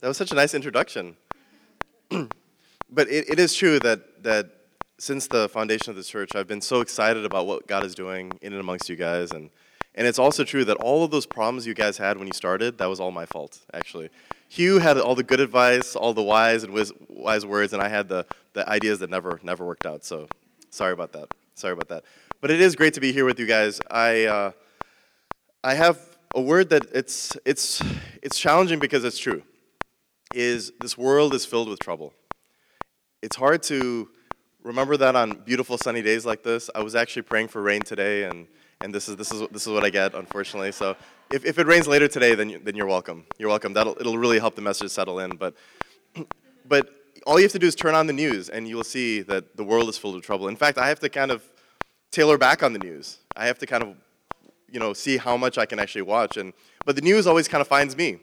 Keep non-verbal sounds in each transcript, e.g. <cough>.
That was such a nice introduction. <clears throat> but it, it is true that, that since the foundation of the church, I've been so excited about what God is doing in and amongst you guys. And, and it's also true that all of those problems you guys had when you started, that was all my fault, actually. Hugh had all the good advice, all the wise and wise, wise words, and I had the, the ideas that never, never worked out. So sorry about that. Sorry about that. But it is great to be here with you guys. I, uh, I have a word that it's, it's, it's challenging because it's true, is this world is filled with trouble. It's hard to remember that on beautiful sunny days like this. I was actually praying for rain today, and, and this, is, this, is, this is what I get, unfortunately. So if, if it rains later today, then, you, then you're welcome. You're welcome. That'll, it'll really help the message settle in. But, <clears throat> but all you have to do is turn on the news, and you will see that the world is full of trouble. In fact, I have to kind of tailor back on the news. I have to kind of, you know, see how much I can actually watch. And, but the news always kind of finds me.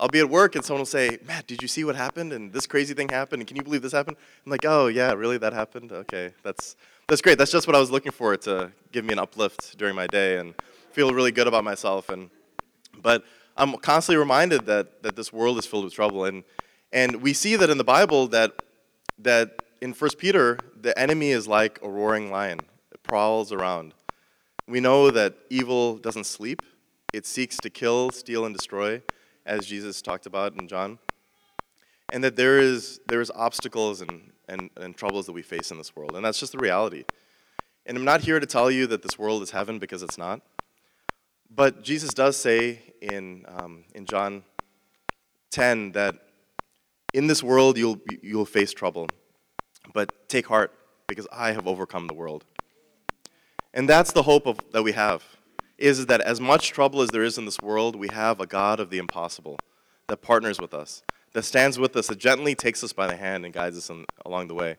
I'll be at work and someone will say, Matt, did you see what happened? And this crazy thing happened. And can you believe this happened? I'm like, oh, yeah, really? That happened? Okay, that's, that's great. That's just what I was looking for to give me an uplift during my day and feel really good about myself. And, but I'm constantly reminded that, that this world is filled with trouble. And, and we see that in the Bible that, that in 1 Peter, the enemy is like a roaring lion, it prowls around. We know that evil doesn't sleep, it seeks to kill, steal, and destroy as Jesus talked about in John. And that there is, there is obstacles and, and, and troubles that we face in this world. And that's just the reality. And I'm not here to tell you that this world is heaven because it's not. But Jesus does say in, um, in John 10 that in this world you'll, you'll face trouble. But take heart because I have overcome the world. And that's the hope of, that we have is that as much trouble as there is in this world, we have a God of the impossible that partners with us, that stands with us, that gently takes us by the hand and guides us in, along the way.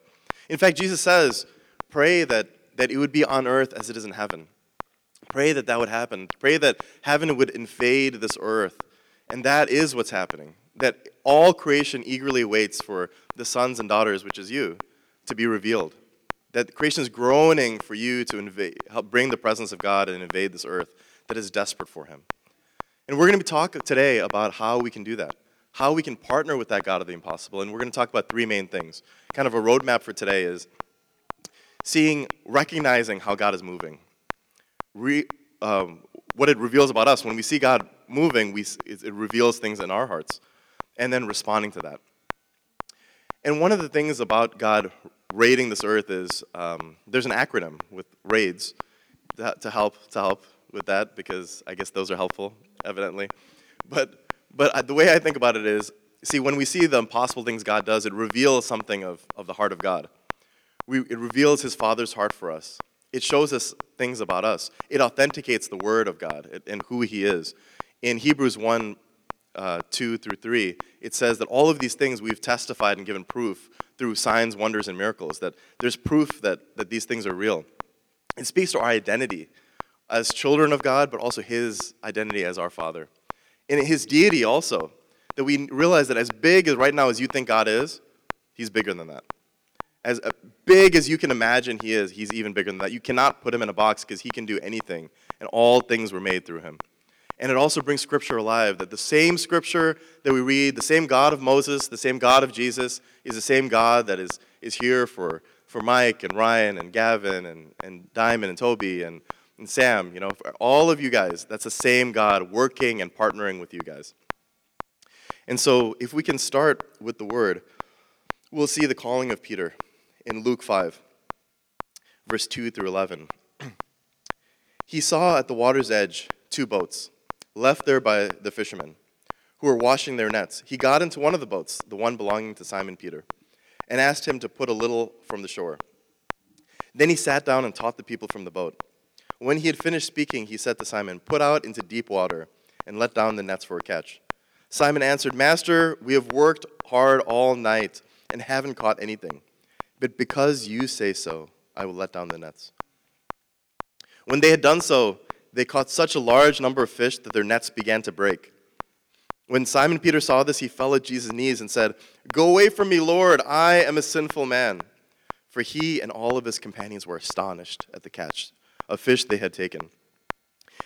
In fact, Jesus says, pray that, that it would be on earth as it is in heaven. Pray that that would happen. Pray that heaven would invade this earth. And that is what's happening. That all creation eagerly waits for the sons and daughters, which is you, to be revealed that creation is groaning for you to invade, help bring the presence of God and invade this earth that is desperate for Him. And we're going to be talking today about how we can do that, how we can partner with that God of the impossible. And we're going to talk about three main things. Kind of a roadmap for today is seeing, recognizing how God is moving. Re, um, what it reveals about us when we see God moving, we, it reveals things in our hearts, and then responding to that. And one of the things about God raiding this earth is um, there's an acronym with raids to, to, help to help with that because I guess those are helpful, evidently. But but the way I think about it is, see, when we see the impossible things God does, it reveals something of, of the heart of God. We, it reveals His Father's heart for us. It shows us things about us. It authenticates the Word of God and who He is. In Hebrews 1 uh, 2 through 3, it says that all of these things we've testified and given proof through signs, wonders, and miracles, that there's proof that, that these things are real. It speaks to our identity as children of God, but also His identity as our Father. And His deity also, that we realize that as big as right now as you think God is, He's bigger than that. As big as you can imagine He is, He's even bigger than that. You cannot put Him in a box because He can do anything, and all things were made through Him. And it also brings Scripture alive that the same Scripture that we read, the same God of Moses, the same God of Jesus, is the same God that is, is here for, for Mike and Ryan and Gavin and, and Diamond and Toby and, and Sam. You know, for all of you guys, that's the same God working and partnering with you guys. And so, if we can start with the Word, we'll see the calling of Peter in Luke 5, verse 2 through 11. <clears throat> he saw at the water's edge two boats left there by the fishermen, who were washing their nets. He got into one of the boats, the one belonging to Simon Peter, and asked him to put a little from the shore. Then he sat down and taught the people from the boat. When he had finished speaking, he said to Simon, Put out into deep water and let down the nets for a catch. Simon answered, Master, we have worked hard all night and haven't caught anything. But because you say so, I will let down the nets. When they had done so, they caught such a large number of fish that their nets began to break. When Simon Peter saw this, he fell at Jesus' knees and said, Go away from me, Lord, I am a sinful man. For he and all of his companions were astonished at the catch of fish they had taken.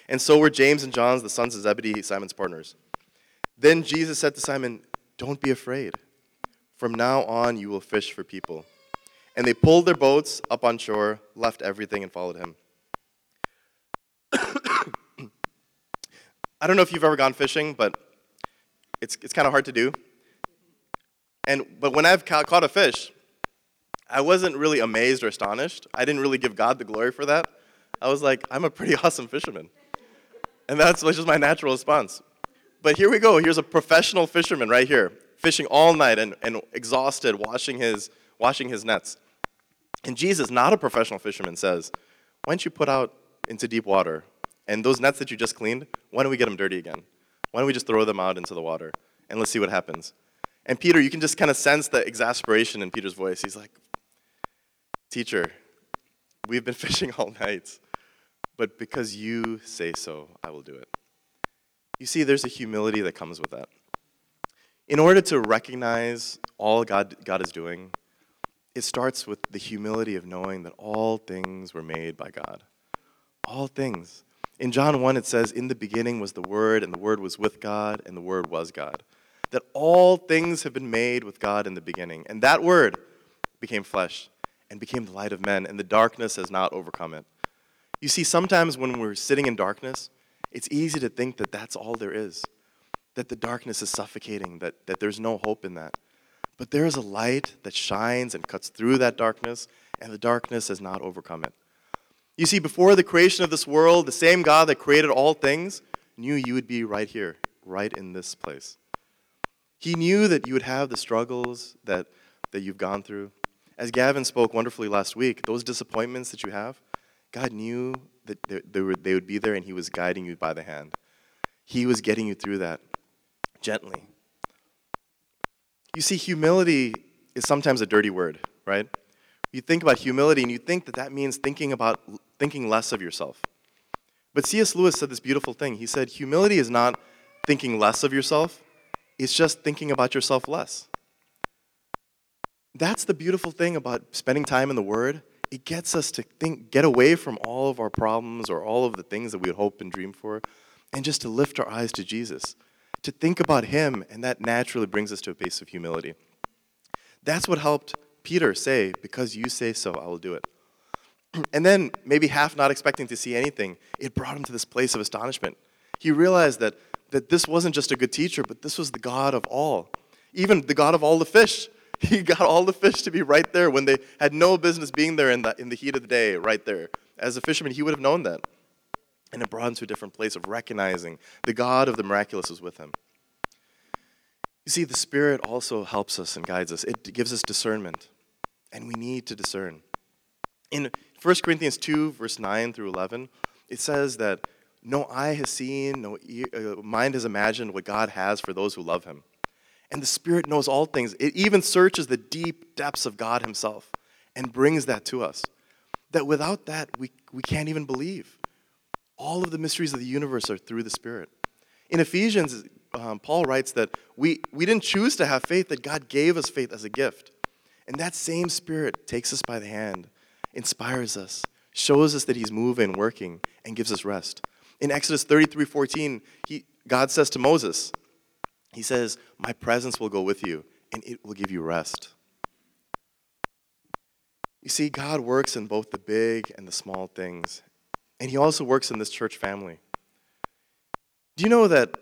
And so were James and John, the sons of Zebedee, Simon's partners. Then Jesus said to Simon, Don't be afraid. From now on, you will fish for people. And they pulled their boats up on shore, left everything, and followed him. I don't know if you've ever gone fishing, but it's, it's kind of hard to do. And, but when I've ca- caught a fish, I wasn't really amazed or astonished. I didn't really give God the glory for that. I was like, I'm a pretty <laughs> awesome fisherman. And that's just my natural response. But here we go. Here's a professional fisherman right here, fishing all night and, and exhausted, washing his, washing his nets. And Jesus, not a professional fisherman, says, Why don't you put out into deep water? And those nets that you just cleaned, why don't we get them dirty again? Why don't we just throw them out into the water and let's see what happens? And Peter, you can just kind of sense the exasperation in Peter's voice. He's like, Teacher, we've been <laughs> fishing all night, but because you say so, I will do it. You see, there's a humility that comes with that. In order to recognize all God, God is doing, it starts with the humility of knowing that all things were made by God. All things. In John 1, it says, In the beginning was the Word, and the Word was with God, and the Word was God. That all things have been made with God in the beginning. And that Word became flesh and became the light of men, and the darkness has not overcome it. You see, sometimes when we're sitting in darkness, it's easy to think that that's all there is, that the darkness is suffocating, that, that there's no hope in that. But there is a light that shines and cuts through that darkness, and the darkness has not overcome it. You see, before the creation of this world, the same God that created all things knew you would be right here, right in this place. He knew that you would have the struggles that, that you've gone through. As Gavin spoke wonderfully last week, those disappointments that you have, God knew that they, they, were, they would be there and He was guiding you by the hand. He was getting you through that gently. You see, humility is sometimes a dirty word, right? You think about humility and you think that that means thinking about thinking less of yourself. But C.S. Lewis said this beautiful thing. He said, humility is not thinking less of yourself, it's just thinking about yourself less. That's the beautiful thing about spending time in the Word. It gets us to think, get away from all of our problems or all of the things that we would hope and dream for, and just to lift our eyes to Jesus to think about him, and that naturally brings us to a place of humility. That's what helped Peter say, Because you say so, I will do it. <clears throat> And then, maybe half not expecting to see anything, it brought him to this place of astonishment. He realized that, that this wasn't just a good teacher, but this was the God of all, even the God of all the fish. <laughs> He got all the fish to be right there when they had no business being there in the, in the heat of the day, right there. As a fisherman, he would have known that. And it brought him to a different place of recognizing the God of the miraculous was with him. You see, the Spirit also helps us and guides us, it gives us discernment, and we need to discern. In 1 Corinthians 2, verse 9 through 11, it says that no eye has seen, no ear, uh, mind has imagined what God has for those who love him. And the Spirit knows all things. It even searches the deep depths of God Himself and brings that to us. That without that, we, we can't even believe. All of the mysteries of the universe are through the Spirit. In Ephesians, um, Paul writes that we, we didn't choose to have faith, that God gave us faith as a gift. And that same Spirit takes us by the hand, inspires us, shows us that He's moving, working, and gives us rest. In Exodus 33 14, he, God says to Moses, He says, My presence will go with you, and it will give you rest. You see, God works in both the big and the small things, and He also works in this church family. Do you know that,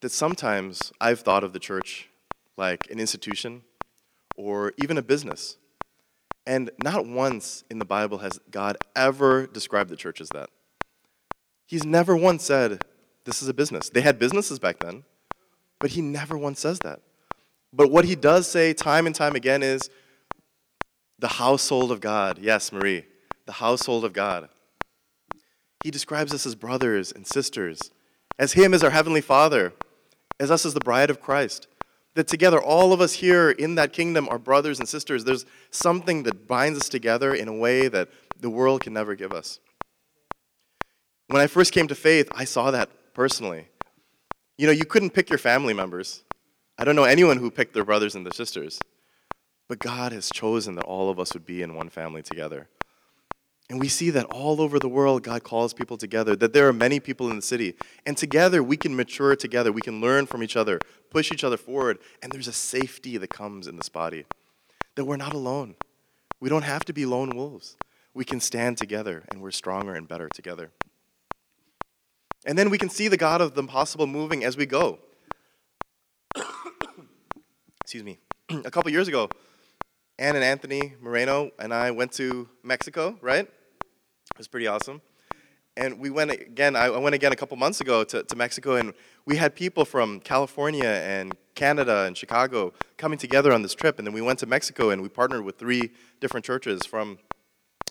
that sometimes I've thought of the church like an institution or even a business? And not once in the Bible has God ever described the church as that. He's never once said, This is a business. They had businesses back then, but He never once says that. But what He does say time and time again is, the household of God. Yes, Marie, the household of God. He describes us as brothers and sisters, as Him as our Heavenly Father, as us as the bride of Christ. That together, all of us here in that kingdom are brothers and sisters. There's something that binds us together in a way that the world can never give us. When I first came to faith, I saw that personally. You know, you couldn't pick your family members. I don't know anyone who picked their brothers and their sisters. But God has chosen that all of us would be in one family together. And we see that all over the world, God calls people together, that there are many people in the city. And together, we can mature together. We can learn from each other, push each other forward. And there's a safety that comes in this body that we're not alone. We don't have to be lone wolves. We can stand together, and we're stronger and better together. And then we can see the God of the impossible moving as we go. <coughs> Excuse me. <clears throat> a couple years ago, Ann and Anthony Moreno and I went to Mexico, right? It was pretty awesome. And we went again, I went again a couple months ago to, to Mexico, and we had people from California and Canada and Chicago coming together on this trip. And then we went to Mexico and we partnered with three different churches from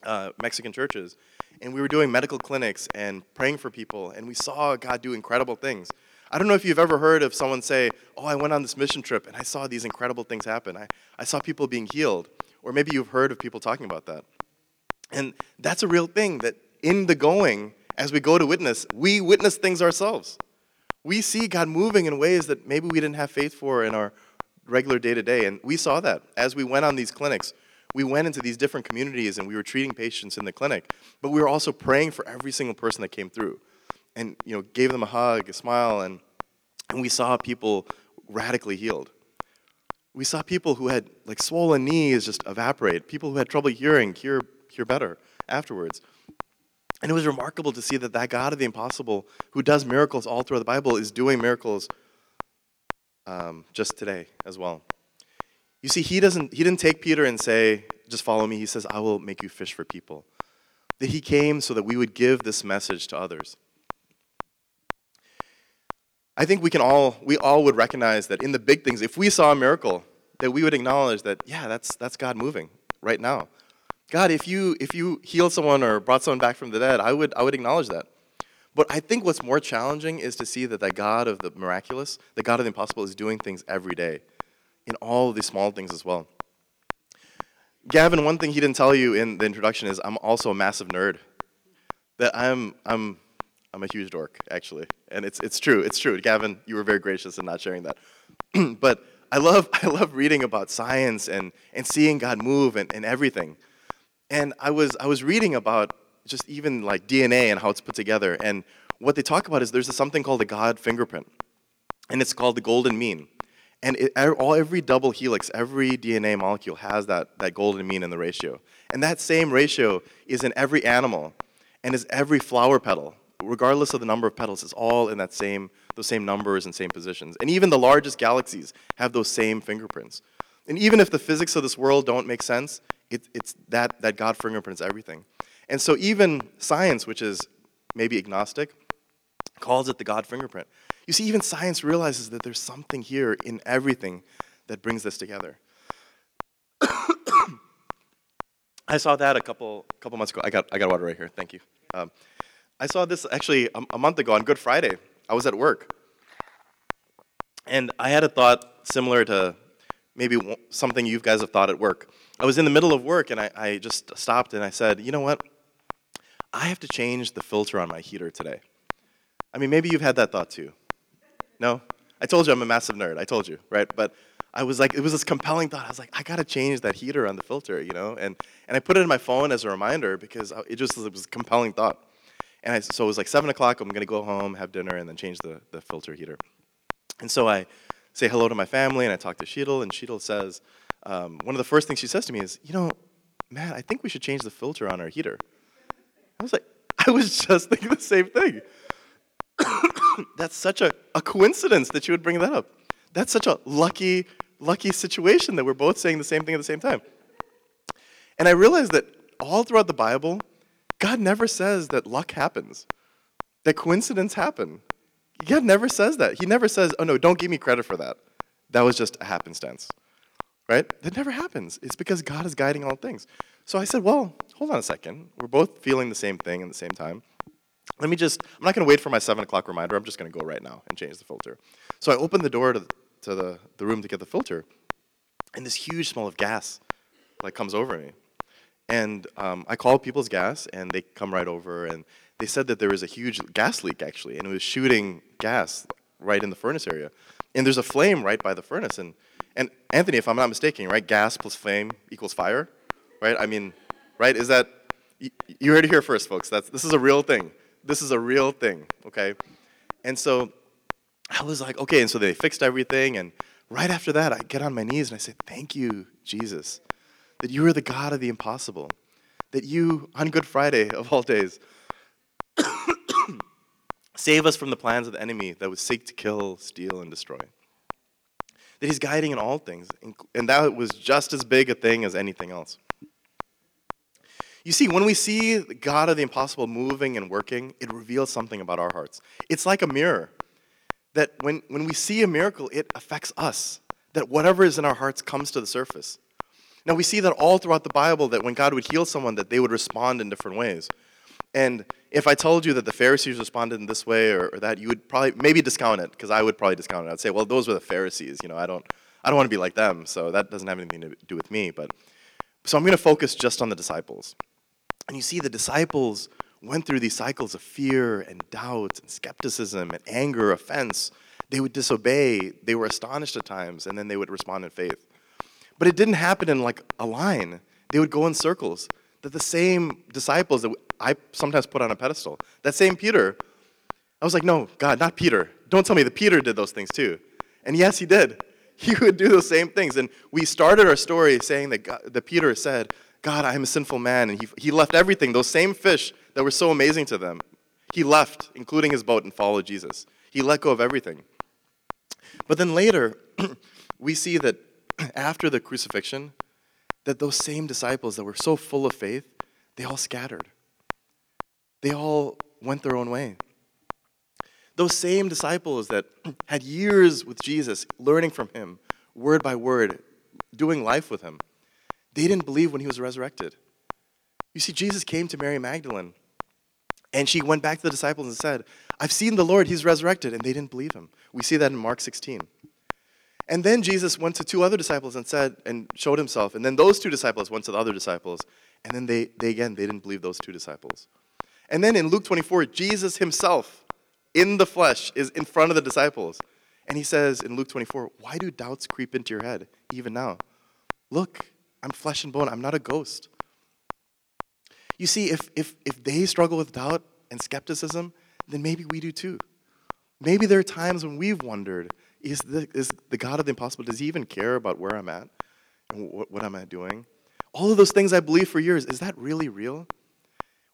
uh, Mexican churches. And we were doing medical clinics and praying for people, and we saw God do incredible things. I don't know if you've ever heard of someone say, Oh, I went on this mission trip and I saw these incredible things happen. I, I saw people being healed. Or maybe you've heard of people talking about that. And that's a real thing that in the going, as we go to witness, we witness things ourselves. We see God moving in ways that maybe we didn't have faith for in our regular day to day. And we saw that as we went on these clinics. We went into these different communities and we were treating patients in the clinic, but we were also praying for every single person that came through and you know, gave them a hug, a smile, and, and we saw people radically healed. We saw people who had like swollen knees just evaporate, people who had trouble hearing hear, hear better afterwards. And it was remarkable to see that that God of the impossible, who does miracles all throughout the Bible, is doing miracles um, just today as well. You see, he doesn't. He didn't take Peter and say, "Just follow me." He says, "I will make you fish for people." That he came so that we would give this message to others. I think we can all, we all would recognize that in the big things, if we saw a miracle, that we would acknowledge that, yeah, that's, that's God moving right now. God, if you, if you healed someone or brought someone back from the dead, I would, I would acknowledge that. But I think what's more challenging is to see that the God of the miraculous, the God of the impossible, is doing things every day in all of these small things as well. Gavin, one thing he didn't tell you in the introduction is I'm also a massive nerd. That I'm, I'm I'm a huge dork, actually. And it's, it's true, it's true. Gavin, you were very gracious in not sharing that. <clears throat> but I love, <laughs> I love reading about science and, and seeing God move and, and everything. And I was, I was reading about just even like DNA and how it's put together. And what they talk about is there's something called the God fingerprint. And it's called the golden mean. And it, all, every double helix, every DNA molecule has that, that golden mean in the ratio. And that same ratio is in every animal and is every flower petal regardless of the number of petals, it's all in that same, those same numbers and same positions. And even the largest galaxies have those same fingerprints. And even if the physics of this world don't make sense, it, it's that, that God fingerprints everything. And so even science, which is maybe agnostic, calls it the God fingerprint. You see, even science realizes that there's something here in everything that brings this together. <coughs> I saw that a couple couple months ago. I got I got water right here. Thank you. Um, I saw this actually a, a month ago on Good Friday. I was at work. And I had a thought similar to maybe something you guys have thought at work. I was in the middle of work and I, I just stopped and I said, you know what? I have to change the filter on my heater today. I mean, maybe you've had that thought too. No? I told you I'm a massive nerd. I told you, right? But I was like, it was this compelling thought. I was like, I gotta change that heater on the filter, you know? And, and I put it in my phone as a reminder because it just it was a compelling thought. And I, so it was like 7 o'clock, I'm to go home, have dinner, and then change the, the filter heater. And so I say hello to my family, and I talk to Sheetal, and Sheetal says, um, one of the first things she says to me is, you know, Matt, I think we should change the filter on our heater. I was like, <laughs> I was just thinking the same thing. <coughs> That's such a, a coincidence that you would bring that up. That's such a lucky, lucky situation that we're both saying the same thing at the same time. And I realized that all throughout the Bible, God never says that luck happens, that coincidence happen. God never says that. He never says, oh no, don't give me credit for that. That was just a happenstance. Right? That never happens. It's because God is guiding all things. So I said, well, hold on a second. We're both feeling the same thing at the same time. Let me just, I'm not going to wait for my 7 o'clock reminder. I'm just going to go right now and change the filter. So I opened the door to, the, to the, the room to get the filter, and this huge smell of gas like comes over me. And um, I called People's Gas, and they come right over, and they said that there was a huge gas leak actually, and it was shooting gas right in the furnace area. And there's a flame right by the furnace. And, and Anthony, if I'm not mistaken, right, gas plus flame equals fire, right? I mean, right? Is that You, you heard it here first, folks. That's, this is a real thing. This is a real thing, okay? And so I was like, okay, and so they fixed everything. And right after that, I get on my knees and I say, thank you, Jesus, that you are the God of the impossible. That you, on Good Friday of all days, save us from the plans of the enemy that would seek to kill, steal, and destroy. That he's guiding in all things. And that was just as big a thing as anything else. You see, when we see the God of the impossible moving and working, it reveals something about our hearts. It's like a mirror. That when, when we see a miracle, it affects us. That whatever is in our hearts comes to the surface. Now we see that all throughout the Bible that when God would heal someone, that they would respond in different ways. And if I told you that the Pharisees responded in this way or, or that, you would probably maybe discount it because I would probably discount it. I'd say, well, those were the Pharisees. You know, I don't, I don't want to be like them, so that doesn't have anything to do with me. But so I'm going to focus just on the disciples. And you see, the disciples went through these cycles of fear and doubt and skepticism and anger, offense. They would disobey, they were astonished at times, and then they would respond in faith. But it didn't happen in like a line, they would go in circles. That the same disciples that I sometimes put on a pedestal, that same Peter, I was like, no, God, not Peter. Don't tell me that Peter did those things too. And yes, he did. <laughs> He would do those same things. And we started our story saying that, God, that Peter said, God, I am a sinful man. And he, he left everything, those same fish that were so amazing to them. He left, including his boat, and followed Jesus. He let go of everything. But then later, <clears throat> we see that <clears throat> after the crucifixion, that those same disciples that were so full of faith, they all scattered. They all went their own way. Those same disciples that <clears throat> had years with Jesus, learning from him, word by word, doing life with him, they didn't believe when he was resurrected. You see, Jesus came to Mary Magdalene, and she went back to the disciples and said, I've seen the Lord, he's resurrected. And they didn't believe him. We see that in Mark 16. And then Jesus went to two other disciples and said, and showed himself. And then those two disciples went to the other disciples. And then they, they again, they didn't believe those two disciples. And then in Luke 24, Jesus himself, in the flesh, is in front of the disciples. And he says in Luke 24, Why do doubts creep into your head, even now? Look, I'm flesh and bone. I'm not a ghost. You see, if, if, if they struggle with doubt and skepticism, then maybe we do too. Maybe there are times when we've wondered is the, is the God of the impossible, does he even care about where I'm at and what, what am I doing? All of those things I believe for years, is that really real?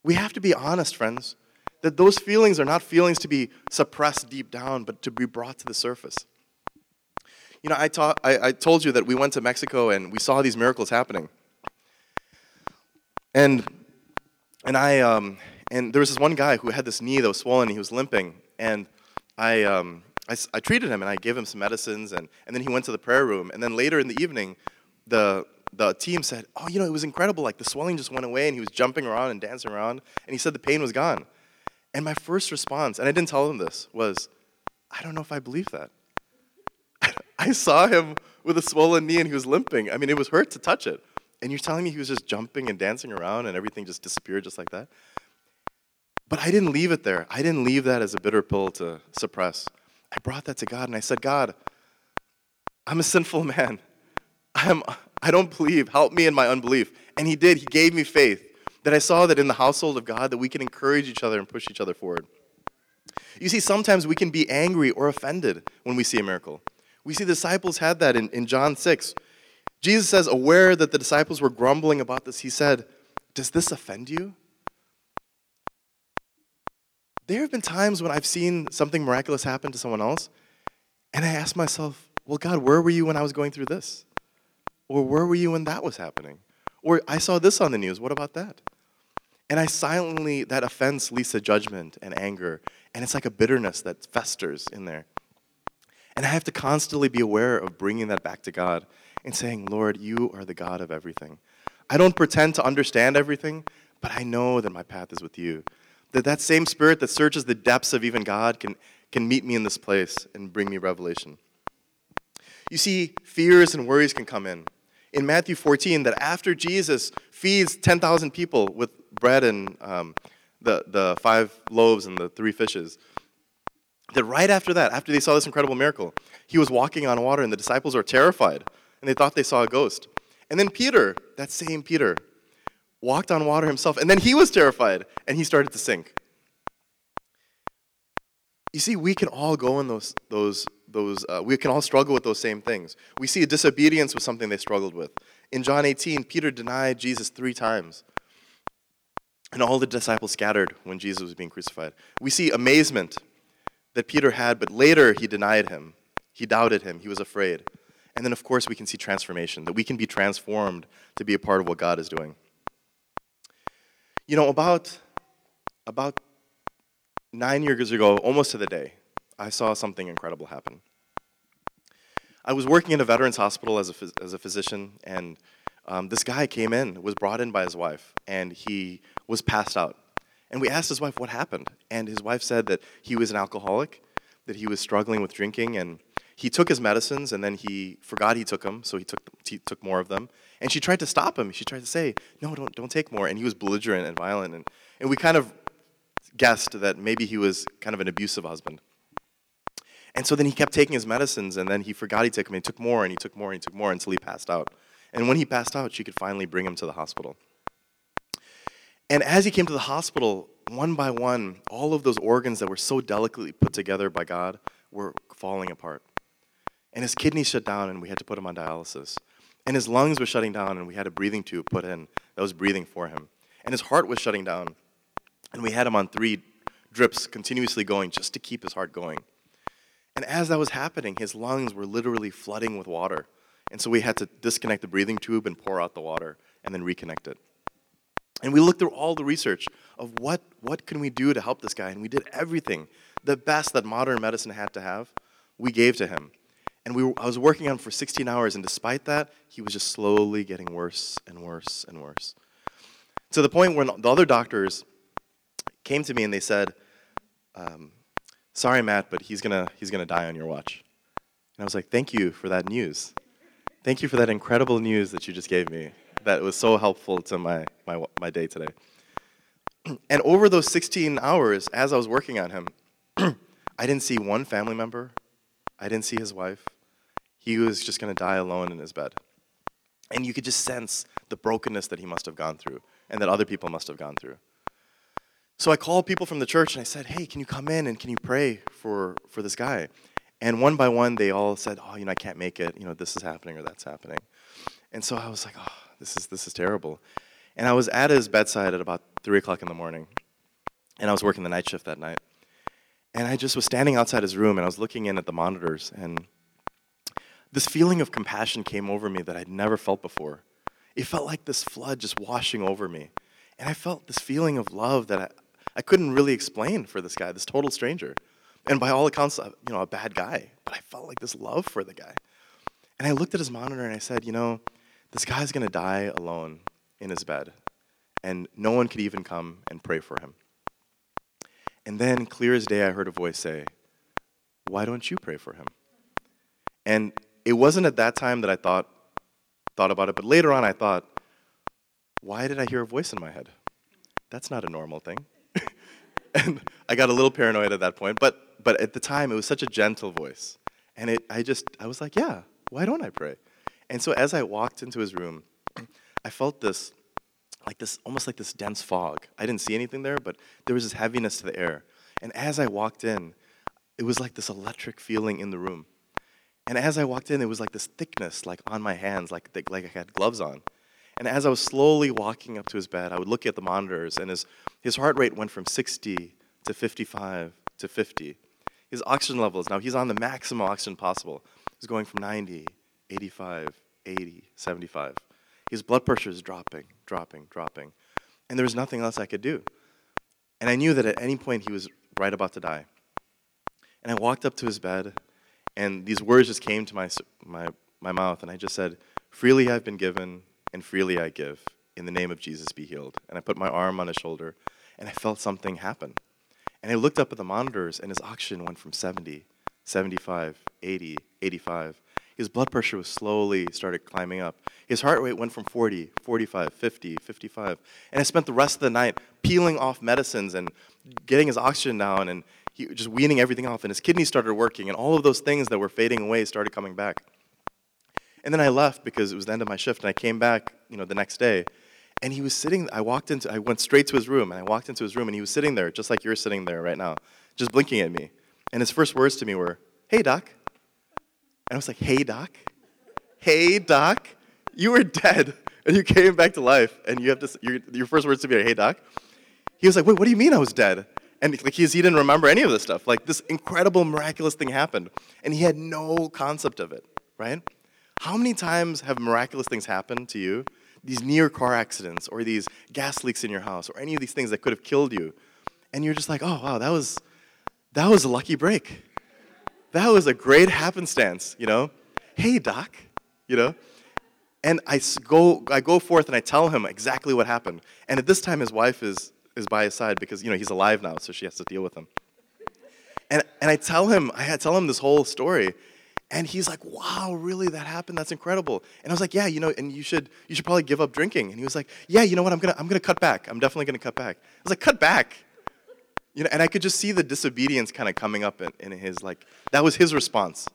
We have to be honest, friends, that those feelings are not feelings to be suppressed deep down, but to be brought to the surface. You know, I, taught, I, I told you that we went to Mexico and we saw these miracles happening. And, and, I, um, and there was this one guy who had this knee that was swollen, he was limping. And I, um, I, I, treated him and I gave him some medicines, and, and then he went to the prayer room. And then later in the evening, the, the team said, Oh, you know, it was incredible. Like the swelling just went away, and he was jumping around and dancing around. And he said the pain was gone. And my first response, and I didn't tell him this, was, I don't know if I believe that. <laughs> I saw him with a swollen knee and he was limping. I mean, it was hurt to touch it. And you're telling me he was just jumping and dancing around and everything just disappeared just like that? But I didn't leave it there. I didn't leave that as a bitter pill to suppress. I brought that to God and I said, God, I'm a sinful <laughs> man. I'm, I don't believe. Help me in my unbelief. And he did. He gave me faith that I saw that in the household of God that we can encourage each other and push each other forward. You see, sometimes we can be angry or offended when we see a miracle. We see the disciples had that in, in John 6. Jesus says, aware that the disciples were grumbling about this, he said, Does this offend you? There have been times when I've seen something miraculous happen to someone else, and I ask myself, Well, God, where were you when I was going through this? Or where were you when that was happening? Or I saw this on the news, what about that? And I silently, that offense leads to judgment and anger, and it's like a bitterness that festers in there. And I have to constantly be aware of bringing that back to God and saying, Lord, you are the God of everything. I don't pretend to understand everything, but I know that my path is with you. That that same spirit that searches the depths of even God can, can meet me in this place and bring me revelation. You see, fears and worries can come in. In Matthew 14, that after Jesus feeds 10,000 people with bread and um, the, the five loaves and the three fishes, that right after that, after they saw this incredible miracle, he was walking on water and the disciples were terrified and they thought they saw a ghost. And then Peter, that same Peter, walked on water himself, and then he was terrified and he started to sink. You see, we can all go in those, those, those uh, we can all struggle with those same things. We see disobedience was something they struggled with. In John 18, Peter denied Jesus three times. And all the disciples scattered when Jesus was being crucified. We see amazement that Peter had, but later he denied him. He doubted him. He was afraid. And then, of course, we can see transformation, that we can be transformed to be a part of what God is doing. You know, about, about nine years ago, almost to the day, I saw something incredible happen. I was working in a veterans hospital as a, as a physician, and um, this guy came in, was brought in by his wife, and he was passed out. And we asked his wife what happened, and his wife said that he was an alcoholic, that he was struggling with drinking, and he took his medicines, and then he forgot he took them, so he took he took more of them. And she tried to stop him. She tried to say, "No, don't don't take more." And he was belligerent and violent, and and we kind of guessed that maybe he was kind of an abusive husband. And so then he kept taking his medicines, and then he forgot he took them. He took more, and he took more, and he took more until he passed out. And when he passed out, she could finally bring him to the hospital. And as he came to the hospital, one by one, all of those organs that were so delicately put together by God were falling apart. And his kidneys shut down, and we had to put him on dialysis. And his lungs were shutting down, and we had a breathing tube put in that was breathing for him. And his heart was shutting down, and we had him on three drips continuously going just to keep his heart going. And as that was happening, his lungs were literally flooding with water. And so we had to disconnect the breathing tube and pour out the water and then reconnect it. And we looked through all the research of what, what can we do to help this guy, and we did everything. The best that modern medicine had to have, we gave to him. And we were, I was working on him for 16 hours, and despite that, he was just slowly getting worse and worse and worse. To the point where the other doctors came to me and they said, um, Sorry, Matt, but he's to he's gonna die on your watch. And I was like, Thank you for that news. Thank you for that incredible news that you just gave me. That was so helpful to my, my, my day today. <clears throat> And over those 16 hours, as I was working on him, <clears throat> I didn't see one family member. I didn't see his wife. He was just going to die alone in his bed. And you could just sense the brokenness that he must have gone through and that other people must have gone through. So I called people from the church and I said, hey, can you come in and can you pray for, for this guy? And one by one, they all said, oh, you know, I can't make it. You know, this is happening or that's happening. And so I was like, oh, this is, this is terrible. And I was at his bedside at about 3 o'clock in the morning. And I was working the night shift that night. And I just was standing outside his room and I was looking in at the monitors. And this feeling of compassion came over me that I'd never felt before. It felt like this flood just washing over me. And I felt this feeling of love that I, couldn't really explain for this guy, this total stranger and by all accounts, uh, you know, a bad guy. But I felt like this love for the guy. And I looked at his monitor and I said, you know, this guy's going to die alone in his bed. And no one could even come and pray for him. And then, clear as day, I heard a voice say, Why don't you pray for him? And it wasn't at that time that I thought, thought about it, but later on I thought, Why did I hear a voice in my head? That's not a normal thing. And I got a little paranoid at that point, but but at the time, it was such a gentle voice. And it, I just, I was like, yeah, why don't I pray? And so as I walked into his room, I felt this, like this, almost like this dense fog. I didn't see anything there, but there was this heaviness to the air. And as I walked in, it was like this electric feeling in the room. And as I walked in, it was like this thickness, like on my hands, like, like I had gloves on. And as I was slowly walking up to his bed, I would look at the monitors, and his, his heart rate went from 60 to 55 to 50 his oxygen levels. Now he's on the maximum oxygen possible. He's going from 90, 85, 80, 75. His blood pressure is dropping, dropping, dropping. And there was nothing else I could do. And I knew that at any point he was right about to die. And I walked up to his bed, and these words just came to my, my, my mouth, and I just said, Freely I've been given, and freely I give. In the name of Jesus, be healed. And I put my arm on his shoulder, and I felt something happen. And I looked up at the monitors, and his oxygen went from 70, 75, 80, 85. His blood pressure was slowly started climbing up. His heart rate went from 40, 45, 50, 55. And I spent the rest of the night peeling off medicines and getting his oxygen down and he, just weaning everything off. And his kidneys started working, and all of those things that were fading away started coming back. And then I left because it was the end of my shift, and I came back, you know, the next day. And he was sitting, I walked into, I went straight to his room, and I walked into his room, and he was sitting there, just like you're sitting there right now, just blinking at me. And his first words to me were, Hey, Doc. And I was like, Hey, Doc? Hey, Doc? You were dead, and you came back to life, and you have to, your, your first words to me are, Hey, Doc? He was like, Wait, what do you mean I was dead? And like, he didn't remember any of this stuff. Like, this incredible, miraculous thing happened, and he had no concept of it, right? How many times have miraculous things happened to you? These near car accidents, or these gas leaks in your house, or any of these things that could have killed you. And you're just like, oh, wow, that was, that was a lucky break. That was a great happenstance, you know? Hey, doc, you know? And I go, I go forth and I tell him exactly what happened. And at this time, his wife is, is by his side because, you know, he's alive now, so she has to deal with him. And, and I tell him, I tell him this whole story. And he's like, wow, really, that happened? That's incredible. And I was like, yeah, you know, and you should, you should probably give up drinking. And he was like, yeah, you know what, I'm gonna, I'm gonna cut back. I'm definitely gonna cut back. I was like, cut back? You know, and I could just see the disobedience kind of coming up in, in his, like, that was his response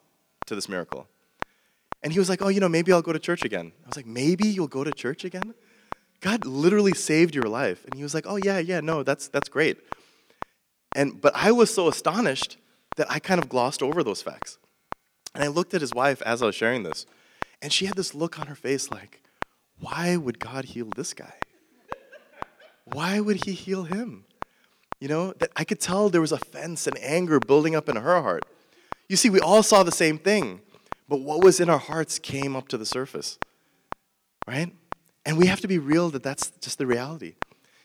to this miracle. And he was like, oh, you know, maybe I'll go to church again. I was like, maybe you'll go to church again? God literally saved your life. And he was like, oh, yeah, yeah, no, that's, that's great. And, but I was so astonished that I kind of glossed over those facts. And I looked at his wife as I was sharing this, and she had this look on her face like, why would God heal this guy? Why would he heal him? You know, that I could tell there was offense and anger building up in her heart. You see, we all saw the same thing, but what was in our hearts came up to the surface, right? And we have to be real that that's just the reality.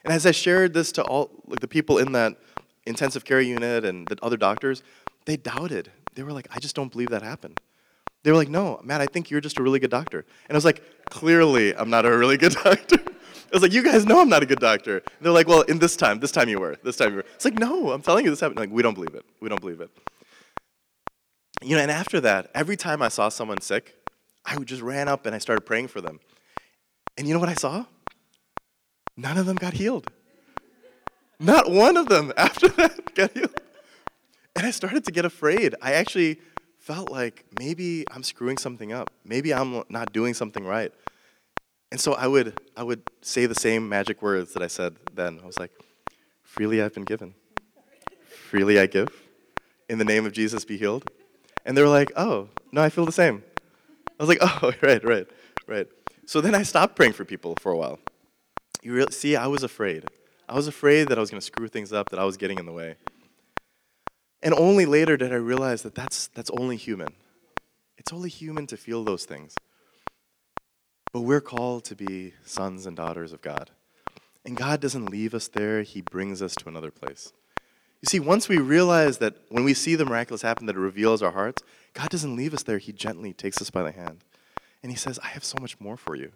And as I shared this to all like the people in that intensive care unit and the other doctors, they doubted. They were like, I just don't believe that happened. They were like, no, Matt, I think you're just a really good doctor. And I was like, clearly, I'm not a really good <laughs> doctor. I was like, you guys know I'm not a good doctor. And they're like, well, in this time, this time you were, this time you were. It's like, no, I'm telling you this happened. Like, we don't believe it. We don't believe it. You know, and after that, every time I saw someone sick, I would just ran up and I started praying for them. And you know what I saw? None of them got healed. Not one of them <laughs> after that got healed. <laughs> And I started to get afraid. I actually felt like maybe I'm screwing something up. Maybe I'm not doing something right. And so I would, I would say the same magic words that I said then. I was like, freely I've been given. Freely I give. In the name of Jesus, be healed. And they were like, oh, no, I feel the same. I was like, <laughs> oh, right, right, right. So then I stopped praying for people for a while. You see, I was afraid. I was afraid that I was going to screw things up, that I was getting in the way. And only later did I realize that that's, that's only human. It's only human to feel those things. But we're called to be sons and daughters of God. And God doesn't leave us there, He brings us to another place. You see, once we realize that when we see the miraculous happen, that it reveals our hearts, God doesn't leave us there. He gently takes us by the hand. And He says, I have so much more for you.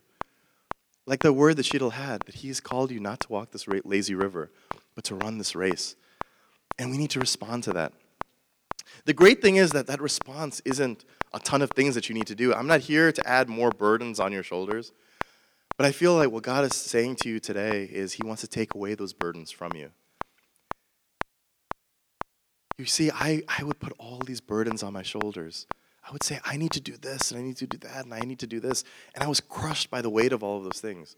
Like the word that Sheetal had, that He's called you not to walk this lazy river, but to run this race. And we need to respond to that. The great thing is that that response isn't a ton of things that you need to do. I'm not here to add more burdens on your shoulders. But I feel like what God is saying to you today is He wants to take away those burdens from you. You see, I, I would put all these burdens on my shoulders. I would say, I need to do this, and I need to do that, and I need to do this. And I was crushed by the weight of all of those things.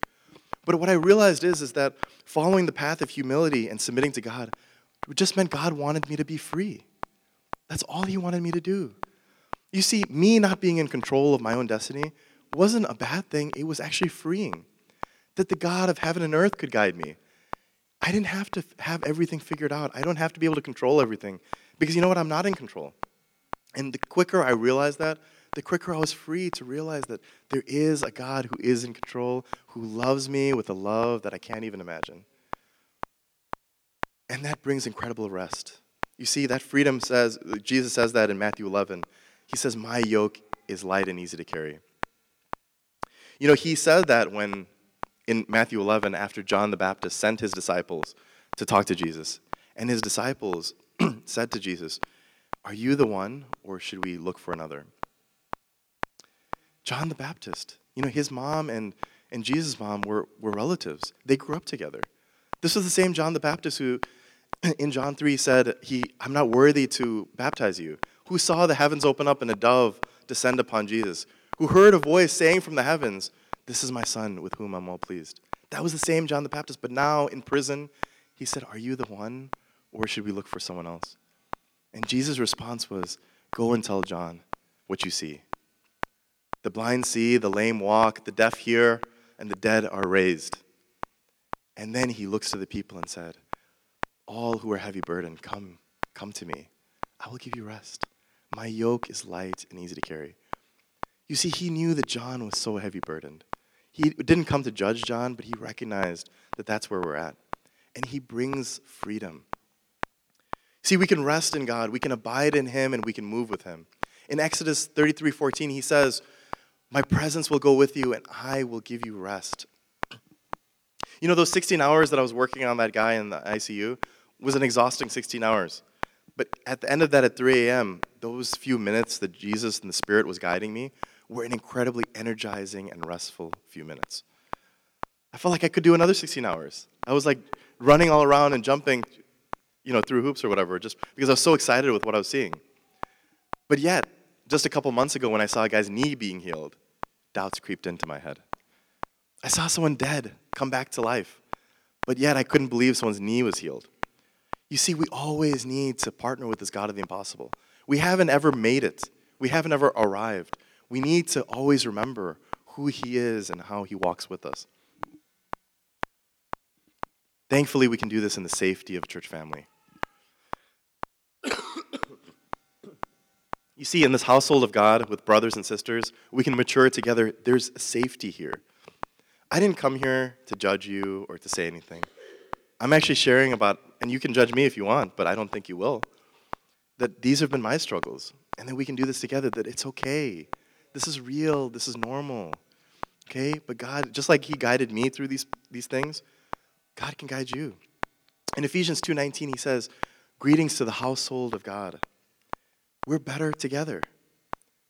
But what I realized is, is that following the path of humility and submitting to God it just meant God wanted me to be free. That's all He wanted me to do. You see, me not being in control of my own destiny wasn't a bad thing, it was actually freeing. That the God of heaven and earth could guide me. I didn't have to have everything figured out. I don't have to be able to control everything. Because you know what? I'm not in control. And the quicker I realized that, the quicker I was free to realize that there is a God who is in control, who loves me with a love that I can't even imagine. And that brings incredible rest. You see, that freedom says, Jesus says that in Matthew 11. He says, My yoke is light and easy to carry. You know, he said that when in Matthew 11, after John the Baptist sent his disciples to talk to Jesus. And his disciples <clears throat> said to Jesus, Are you the one, or should we look for another? John the Baptist, you know, his mom and, and Jesus' mom were, were relatives. They grew up together. This was the same John the Baptist who, in John 3, said, he, I'm not worthy to baptize you. Who saw the heavens open up and a dove descend upon Jesus. Who heard a voice saying from the heavens, This is my son with whom I'm well pleased. That was the same John the Baptist, but now in prison, he said, Are you the one, or should we look for someone else? And Jesus' response was, Go and tell John what you see. The blind see, the lame walk, the deaf hear, and the dead are raised. And then he looks to the people and said, All who are heavy burdened, come, come to me. I will give you rest. My yoke is light and easy to carry. You see, he knew that John was so heavy burdened. He didn't come to judge John, but he recognized that that's where we're at. And he brings freedom. See, we can rest in God, we can abide in him, and we can move with him. In Exodus 33 14, he says, My presence will go with you, and I will give you rest. You know, those 16 hours that I was working on that guy in the ICU was an exhausting 16 hours. But at the end of that at 3 a.m., those few minutes that Jesus and the Spirit was guiding me were an incredibly energizing and restful few minutes. I felt like I could do another 16 hours. I was like running all around and jumping, you know, through hoops or whatever, just because I was so excited with what I was seeing. But yet, just a couple months ago when I saw a guy's knee being healed, doubts creeped into my head. I saw someone dead come back to life, but yet I couldn't believe someone's knee was healed. You see, we always need to partner with this God of the impossible. We haven't ever made it, we haven't ever arrived. We need to always remember who He is and how He walks with us. Thankfully, we can do this in the safety of a church family. <coughs> you see, in this household of God with brothers and sisters, we can mature together. There's safety here. I didn't come here to judge you or to say anything. I'm actually sharing about, and you can judge me if you want, but I don't think you will, that these have been my struggles. And that we can do this together, that it's okay. This is real. This is normal. Okay? But God, just like He guided me through these, these things, God can guide you. In Ephesians 2:19 he says, "Greetings to the household of God." We're better together.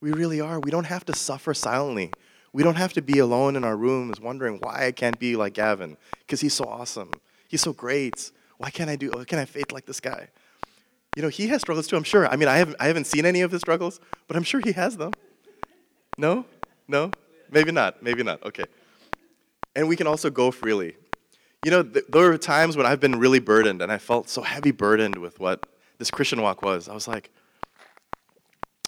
We really are. We don't have to suffer silently. We don't have to be alone in our rooms wondering why I can't be like Gavin because he's so awesome. He's so great. Why can't I do why can't I faith like this guy? You know, he has struggles too, I'm sure. I mean, I haven't I haven't seen any of his struggles, but I'm sure he has them. No? No? Maybe not. Maybe not. Okay. And we can also go freely. You know, th- there were times when I've been really burdened and I felt so heavy burdened with what this Christian walk was. I was like,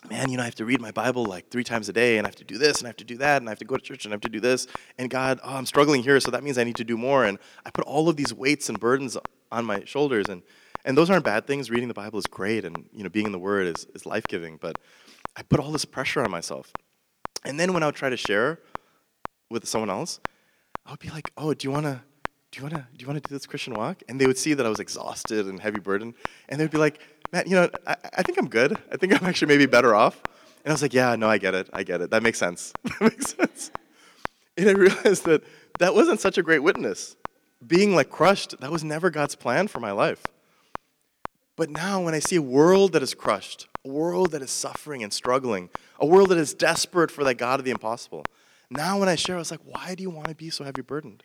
man, you know, I have to read my Bible like three times a day, and I have to do this, and I have to do that, and I have to go to church, and I have to do this. And God, oh, I'm struggling here, so that means I need to do more. And I put all of these weights and burdens on my shoulders, and and those aren't bad things. Reading the Bible is great, and you know, being in the Word is is life giving. But I put all this pressure on myself, and then when I would try to share with someone else, I would be like, oh, do you want to? Do you want to do you want to do this Christian walk? And they would see that I was exhausted and heavy burden, and they'd be like, Matt, you know, I, I think I'm good. I think <laughs> I'm actually maybe better off. And I was like, yeah, no, I get it. I get it. That makes sense. <laughs> that makes sense. And I realized that that wasn't such a great witness. Being like crushed, that was never God's plan for my life. But now, when I see a world that is crushed, a world that is suffering and struggling, a world that is desperate for that God of the impossible, now when I share, I was like, why do you want to be so heavy burdened?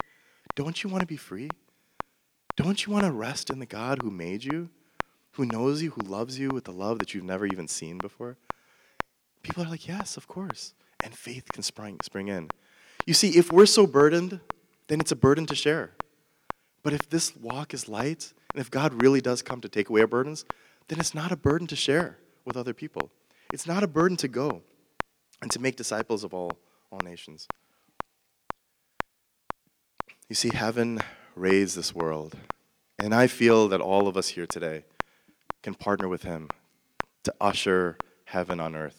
Don't you want to be free? Don't you want to rest in the God who made you, who knows you, who loves you with the love that you've never even seen before? People are like, yes, of course. And faith can spring, spring in. You see, if we're so burdened, then it's a burden to share. But if this walk is light, and if God really does come to take away our burdens, then it's not a burden to share with other people. It's not a burden to go and to make disciples of all, all nations. You see, heaven raised this world. And I feel that all of us here today can partner with Him to usher heaven on earth.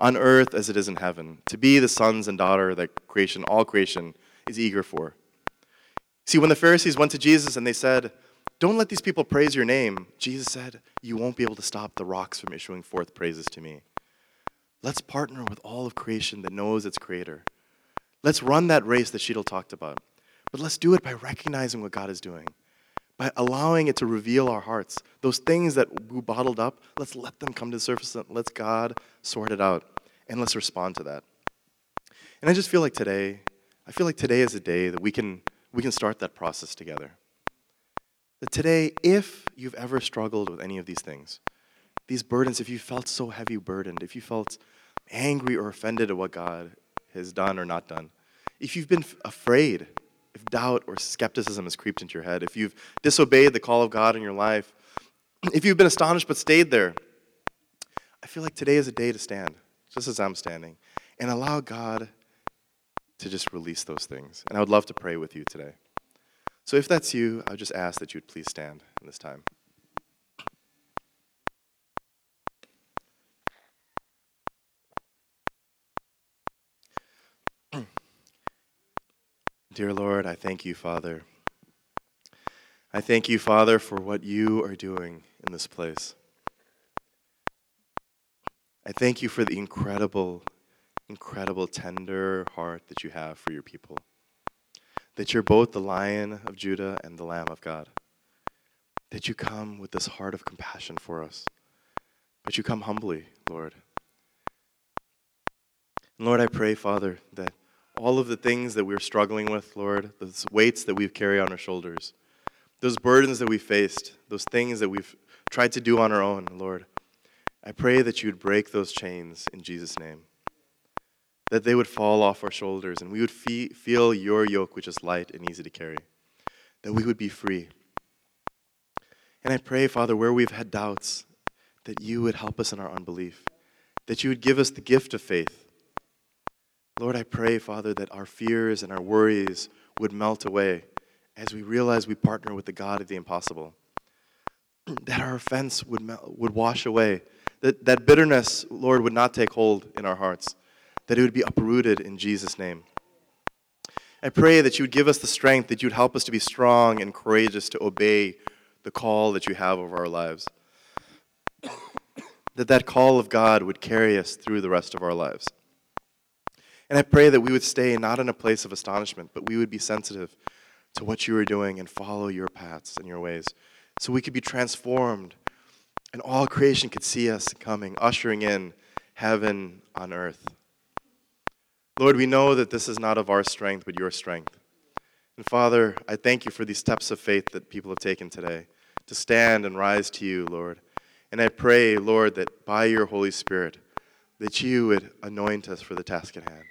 On earth as it is in heaven, to be the sons and daughter that creation, all creation, is eager for. See, when the Pharisees went to Jesus and they said, Don't let these people praise your name, Jesus said, You won't be able to stop the rocks from issuing forth praises to me. Let's partner with all of creation that knows its creator. Let's run that race that Sheetal talked about. But let's do it by recognizing what God is doing, by allowing it to reveal our hearts. Those things that we bottled up, let's let them come to the surface and let's God sort it out. And let's respond to that. And I just feel like today, I feel like today is a day that we can, we can start that process together. That today, if you've ever struggled with any of these things, these burdens, if you felt so heavy burdened, if you felt angry or offended at what God has done or not done, if you've been afraid if doubt or skepticism has creeped into your head, if you've disobeyed the call of God in your life, <clears throat> if you've been astonished but stayed there, I feel like today is a day to stand, just as I'm standing, and allow God to just release those things. And I would love to pray with you today. So if that's you, I would just ask that you would please stand in this time. Dear Lord, I thank you, Father. I thank you, Father, for what you are doing in this place. I thank you for the incredible, incredible, tender heart that you have for your people. That you're both the lion of Judah and the lamb of God. That you come with this heart of compassion for us. But you come humbly, Lord. And Lord, I pray, Father, that all of the things that we're struggling with, Lord, those weights that we've carried on our shoulders, those burdens that we faced, those things that we've tried to do on our own, Lord, I pray that you would break those chains in Jesus' name. That they would fall off our shoulders and we would fee- feel your yoke, which is light and easy to carry. That we would be free. And I pray, Father, where we've had doubts, that you would help us in our unbelief. That you would give us the gift of faith Lord, I pray, Father, that our fears and our worries would melt away as we realize we partner with the God of the impossible. <clears throat> That our offense would, would wash away. That, that bitterness, Lord, would not take hold in our hearts. That it would be uprooted in Jesus' name. I pray that you would give us the strength, that you would help us to be strong and courageous to obey the call that you have over our lives. <clears throat> that that call of God would carry us through the rest of our lives. And I pray that we would stay not in a place of astonishment, but we would be sensitive to what you are doing and follow your paths and your ways. So we could be transformed and all creation could see us coming, ushering in heaven on earth. Lord, we know that this is not of our strength, but your strength. And Father, I thank you for these steps of faith that people have taken today to stand and rise to you, Lord. And I pray, Lord, that by your Holy Spirit, that you would anoint us for the task at hand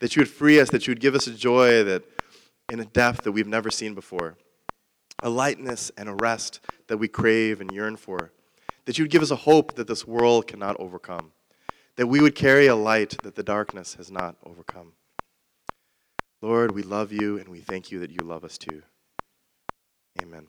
that you would free us, that you would give us a joy that in a depth that we've never seen before, a lightness and a rest that we crave and yearn for, that you would give us a hope that this world cannot overcome, that we would carry a light that the darkness has not overcome. Lord, we love you and we thank you that you love us too. Amen.